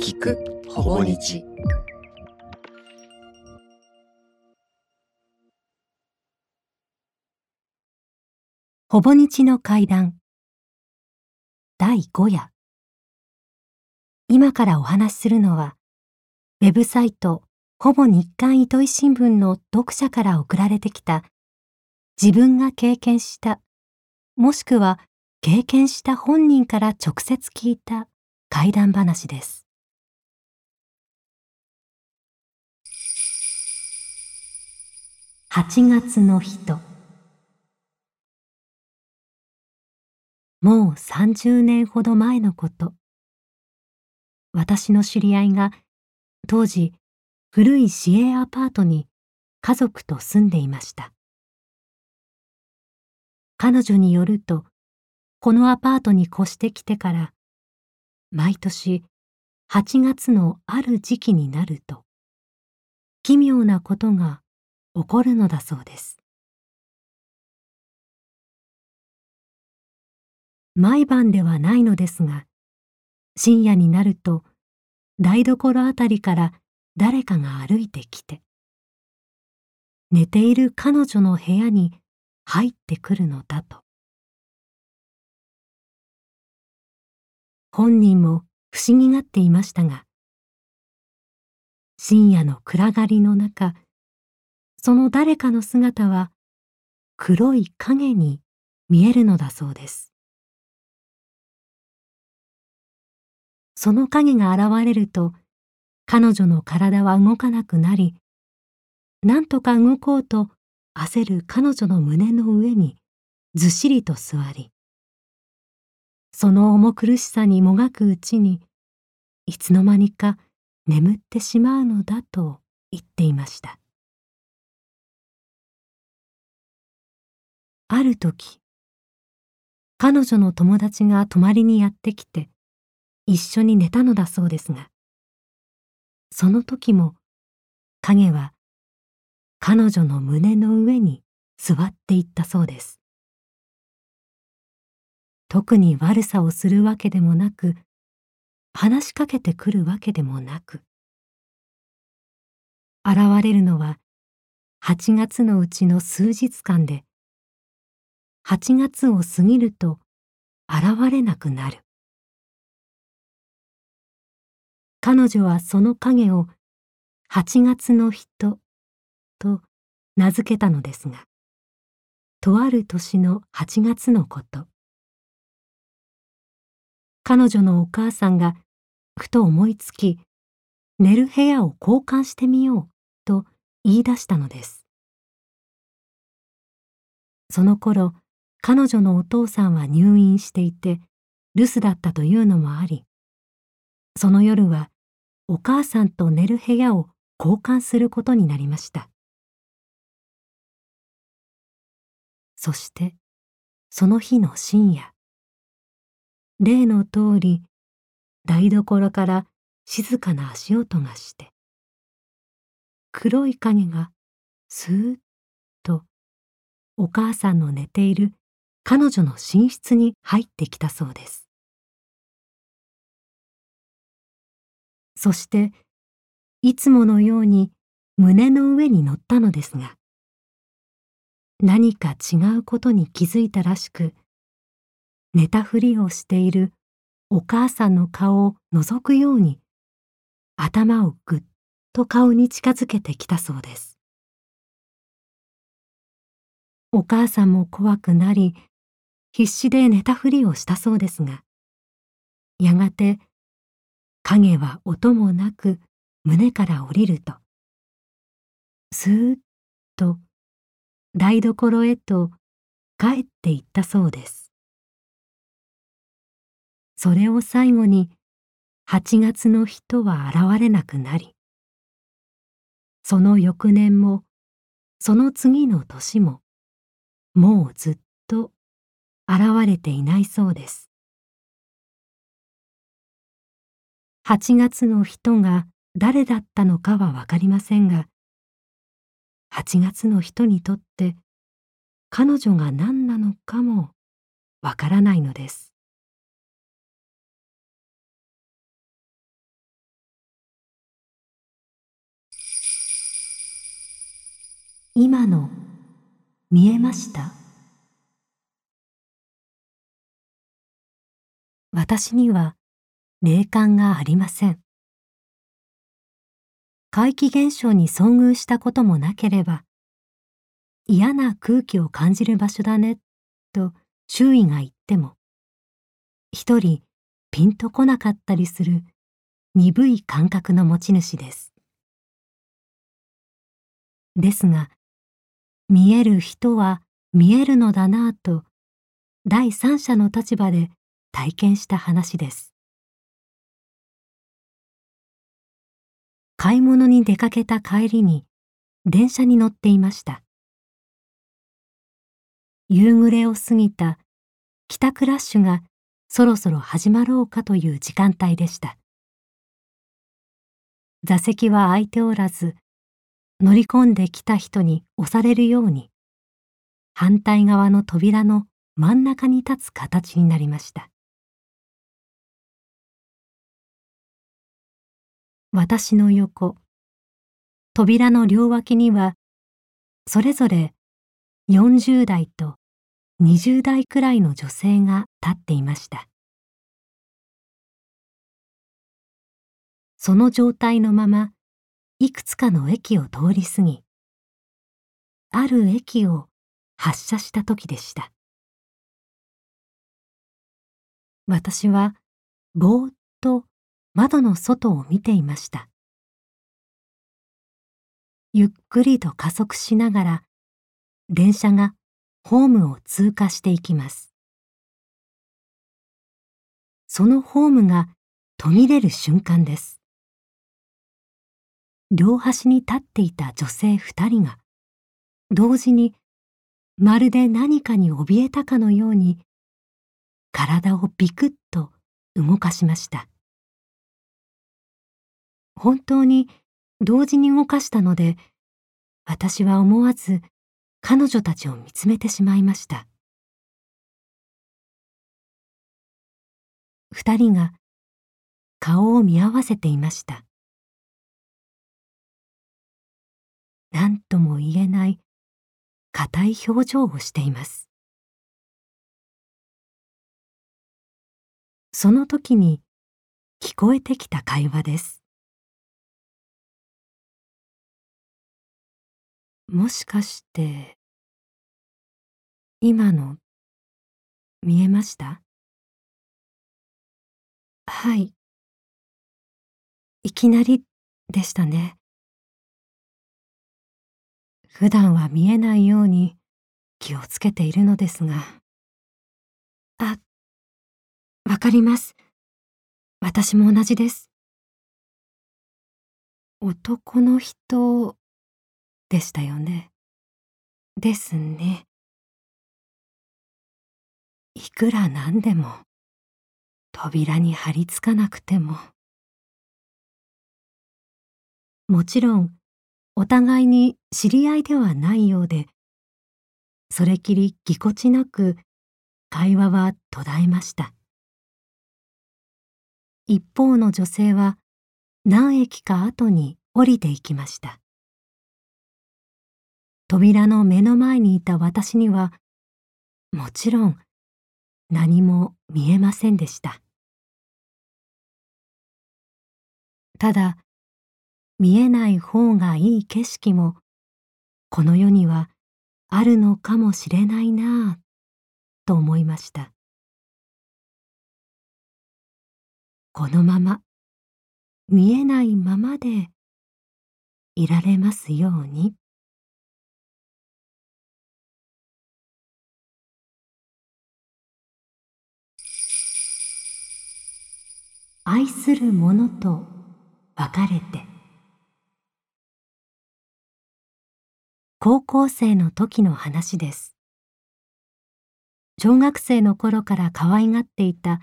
聞くほぼ日。ほぼ日の階段。第5夜。今からお話しするのはウェブサイトほぼ日刊糸井新聞の読者から送られてきた自分が経験したもしくは経験した本人から直接聞いた怪談話です。8月の人。もう30年ほど前のこと。私の知り合いが当時古い市営アパートに家族と住んでいました。彼女によるとこのアパートに越してきてから毎年8月のある時期になると奇妙なことが起こるのだそうです。毎晩ではないのですが深夜になると台所あたりから誰かが歩いてきて寝ている彼女の部屋に入ってくるのだと。本人も不思議がっていましたが深夜の暗がりの中その誰かの姿は黒い影に見えるのだそうです。その影が現れると彼女の体は動かなくなり何とか動こうと焦る彼女の胸の上にずっしりと座りその重苦しさにもがくうちにいつの間にか眠ってしまうのだと言っていました。ある時彼女の友達が泊まりにやってきて一緒に寝たのだそうですがその時も影は彼女の胸の上に座っていったそうです。特に悪さをするわけでもなく話しかけてくるわけでもなく現れるのは8月のうちの数日間で8月を過ぎると現れなくなる。彼女はその影を8月の人と名付けたのですがとある年の8月のこと。彼女のお母さんがふと思いつき寝る部屋を交換してみようと言い出したのです。その頃彼女のお父さんは入院していて留守だったというのもありその夜はお母さんと寝る部屋を交換することになりました。そしてその日の深夜例の通り台所から静かな足音がして黒い影がスーッとお母さんの寝ている彼女の寝室に入ってきたそうです。そしていつものように胸の上に乗ったのですが何か違うことに気づいたらしく寝たふりをしているお母さんの顔を覗くように頭をぐっと顔に近づけてきたそうです。お母さんも怖くなり必死で寝たふりをしたそうですがやがて影は音もなく胸から降りるとスーッと台所へと帰っていったそうです。それを最後に8月の人は現れなくなりその翌年もその次の年ももうずっと現れていないそうです。8月の人が誰だったのかは分かりませんが8月の人にとって彼女が何なのかもわからないのです。今の見えました？私には霊感がありません。怪奇現象に遭遇したこともなければ、嫌な空気を感じる場所だね、と周囲が言っても、一人ピンとこなかったりする鈍い感覚の持ち主です。ですが、見える人は見えるのだなぁと、第三者の立場で体験した話です。買い物に出かけた帰りに電車に乗っていました。夕暮れを過ぎた帰宅ラッシュがそろそろ始まろうかという時間帯でした。座席は空いておらず、乗り込んできた人に押されるように、反対側の扉の真ん中に立つ形になりました。私の横、扉の両脇には、それぞれ40代と20代くらいの女性が立っていました。その状態のまま、いくつかの駅を通り過ぎ、ある駅を発車した時でした。私はぼーっと窓の外を見ていました。ゆっくりと加速しながら、電車がホームを通過していきます。そのホームが途切れる瞬間です。両端に立っていた女性二人が、同時にまるで何かに怯えたかのように、体をビクッと動かしました。本当に同時に動かしたので、私は思わず彼女たちを見つめてしまいました。二人が顔を見合わせていました。何とも言えない硬い表情をしています。その時に聞こえてきた会話です。もしかして、今の、見えました？はい。いきなりでしたね。普段は見えないように気をつけているのですが。あ、わかります。私も同じです。男の人でしたよね。ですね。いくらなんでも、扉に張り付かなくても。もちろん、お互いに知り合いではないようで、それきりぎこちなく会話は途絶えました。一方の女性は何駅か後に降りていきました。扉の目の前にいた私には、もちろん何も見えませんでした。ただ、見えない方がいい景色も、この世にはあるのかもしれないなぁ、と思いました。このまま、見えないままでいられますように。愛する者と別れて。高校生の時の話です。小学生の頃から可愛がっていた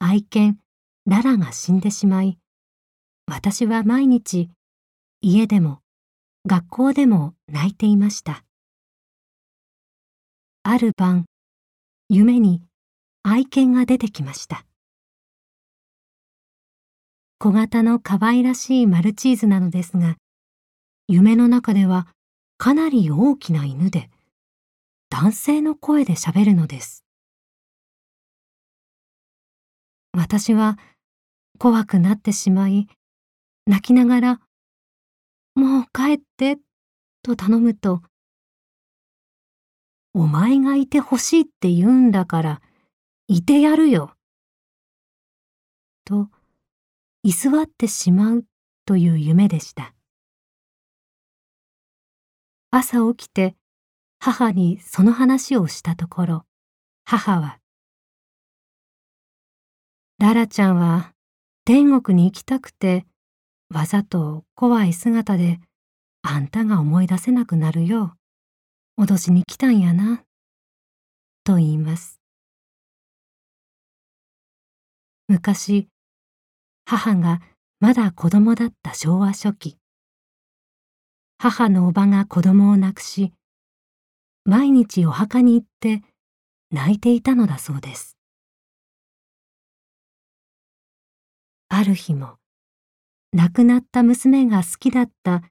愛犬ララが死んでしまい私は毎日家でも学校でも泣いていました。ある晩夢に愛犬が出てきました。小型の可愛らしいマルチーズなのですが、夢の中ではかなり大きな犬で、男性の声で喋るのです。私は怖くなってしまい、泣きながら、もう帰って、と頼むと、お前がいてほしいって言うんだから、いてやるよ。と、居座ってしまうという夢でした。朝起きて母にその話をしたところ、母は、ララちゃんは天国に行きたくて、わざと怖い姿であんたが思い出せなくなるよう脅しに来たんやな、と言います。昔、母がまだ子供だった昭和初期、母のおばが子供を亡くし、毎日お墓に行って泣いていたのだそうです。ある日も、亡くなった娘が好きだった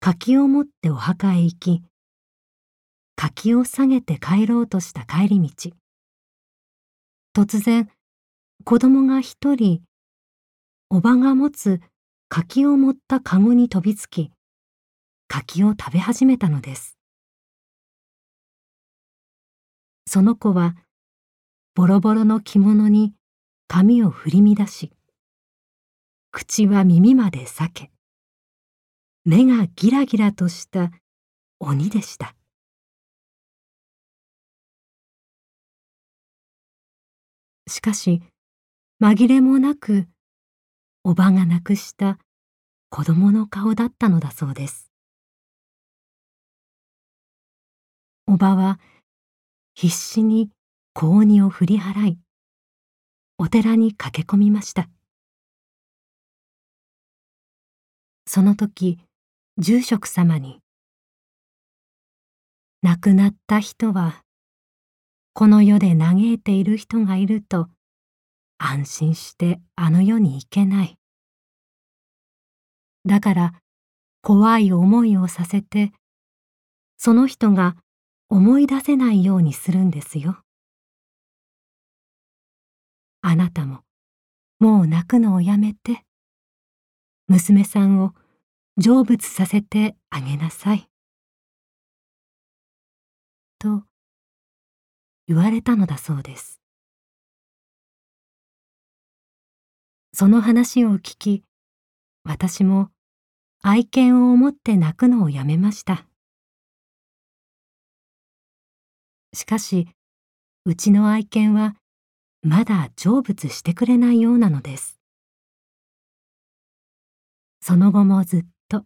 柿を持ってお墓へ行き、柿を下げて帰ろうとした帰り道。突然、子供が一人、おばが持つ柿を持ったかごに飛びつき、柿を食べ始めたのです。その子は、ボロボロの着物に髪を振り乱し、口は耳まで裂け、目がギラギラとした鬼でした。しかし、紛れもなく、おばが亡くした子供の顔だったのだそうです。おばは必死に小鬼を振り払い、お寺に駆け込みました。その時、住職様に、亡くなった人は、この世で嘆いている人がいると、安心してあの世に行けない。だから、怖い思いをさせて、その人が思い出せないようにするんですよ。あなたも、もう泣くのをやめて、娘さんを成仏させてあげなさい。と言われたのだそうです。その話を聞き、私も愛犬を思って泣くのをやめました。しかし、うちの愛犬はまだ成仏してくれないようなのです。その後もずっと、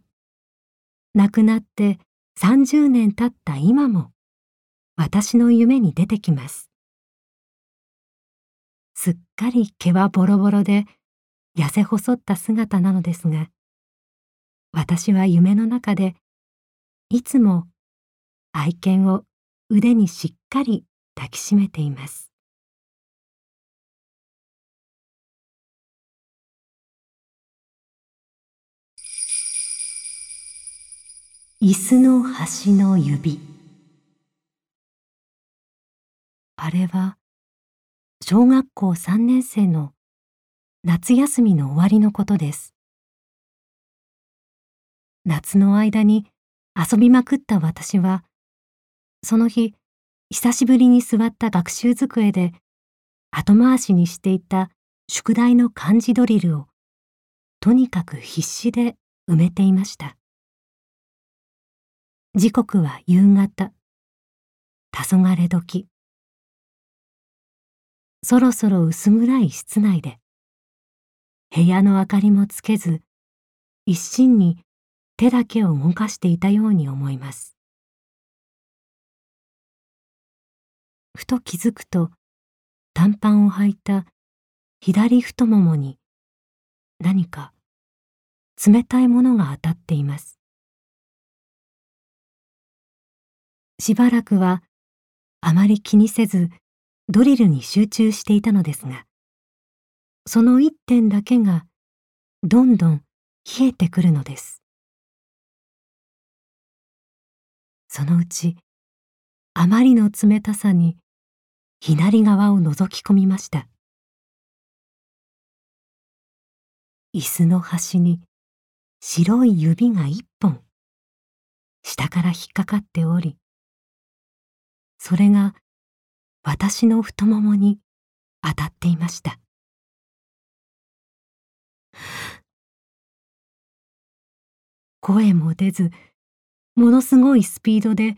亡くなって30年経った今も、私の夢に出てきます。すっかり毛はボロボロで、痩せ細った姿なのですが、私は夢の中で、いつも愛犬を腕にしっかり抱きしめています。椅子の端の指あれは小学校3年生の夏休みの終わりのことです。夏の間に遊びまくった私は、その日、久しぶりに座った学習机で後回しにしていた宿題の漢字ドリルをとにかく必死で埋めていました。時刻は夕方。黄昏時。そろそろ薄暗い室内で、部屋の明かりもつけず、一心に手だけを動かしていたように思います。ふと気づくと、短パンを履いた左太ももに何か冷たいものが当たっています。しばらくはあまり気にせずドリルに集中していたのですが、その一点だけがどんどん冷えてくるのです。そのうちあまりの冷たさに左側を覗き込みました椅子の端に白い指が一本下から引っかかっておりそれが私の太ももに当たっていました 声も出ずものすごいスピードで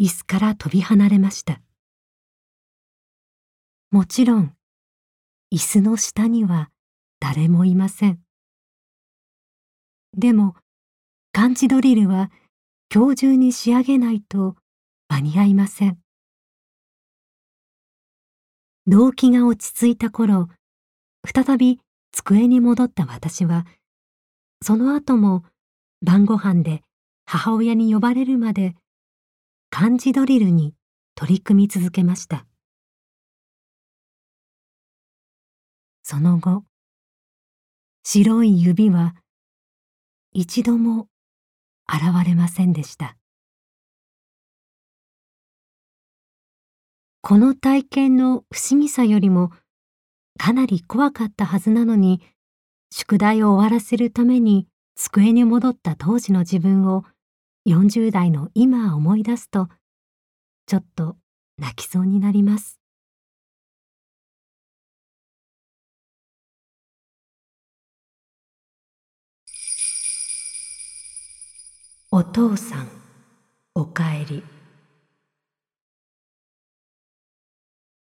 椅子から飛び離れました。もちろん椅子の下には誰もいません。でも漢字ドリルは今日中に仕上げないと間に合いません。動機が落ち着いた頃再び机に戻った私はその後も晩ご飯で母親に呼ばれるまで漢字ドリルに取り組み続けました。その後白い指は一度も現れませんでした。この体験の不思議さよりもかなり怖かったはずなのに宿題を終わらせるために机に戻った当時の自分を40代の今思い出すとちょっと泣きそうになります。お父さんおかえり。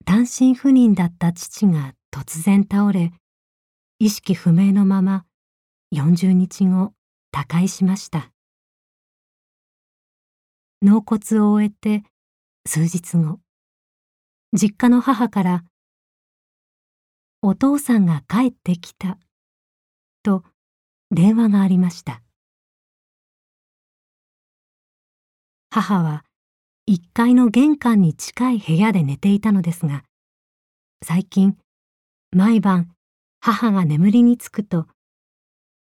単身赴任だった父が突然倒れ意識不明のまま40日後他界しました。納骨を終えて数日後実家の母から「お父さんが帰ってきた」と電話がありました。母は1階の玄関に近い部屋で寝ていたのですが最近毎晩母が眠りにつくと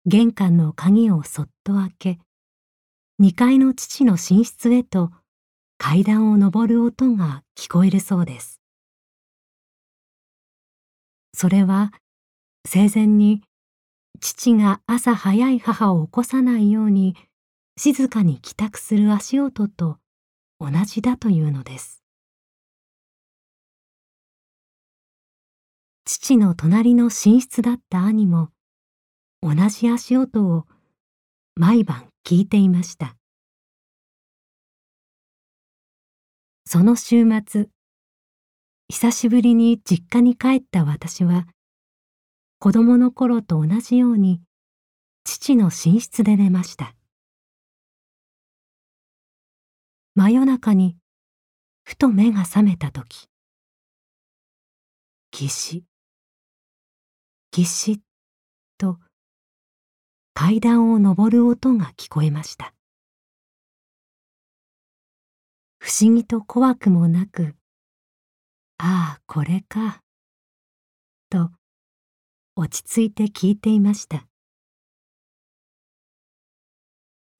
玄関の鍵をそっと開け2階の父の寝室へと階段を上る音が聞こえるそうです。それは生前に父が朝早い母を起こさないように静かに帰宅する足音と同じだというのです。父の隣の寝室だった兄も同じ足音を毎晩聞いていました。その週末久しぶりに実家に帰った私は子供の頃と同じように父の寝室で寝ました。真夜中にふと目が覚めた時。ぎしぎしと階段を上る音が聞こえました不思議と怖くもなくああこれかと落ち着いて聞いていました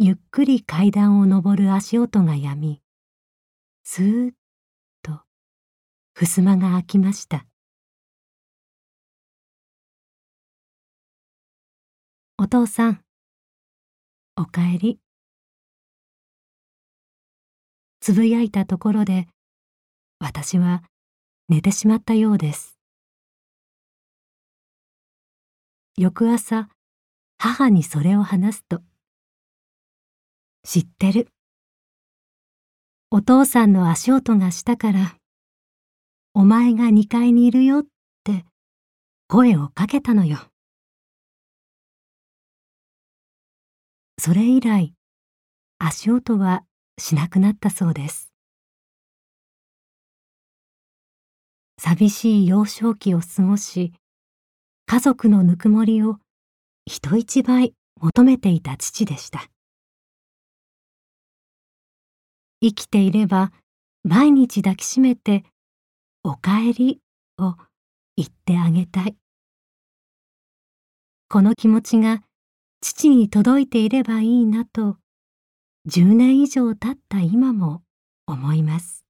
ゆっくり階段を上る足音がやみ、スーッと襖が開きました。お父さん、おかえり。つぶやいたところで、私は寝てしまったようです。翌朝、母にそれを話すと、知ってる。お父さんの足音がしたから、お前が2階にいるよって声をかけたのよ。それ以来、足音はしなくなったそうです。寂しい幼少期を過ごし、家族のぬくもりを人一倍求めていた父でした。生きていれば毎日抱きしめて「おかえり」を言ってあげたいこの気持ちが父に届いていればいいなと10年以上経った今も思います。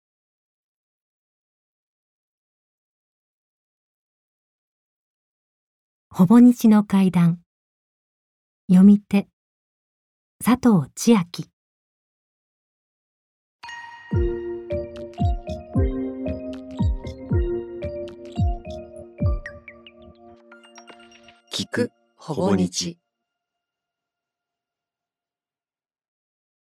ほぼ日の階段読み手佐藤千秋聞くほぼ日。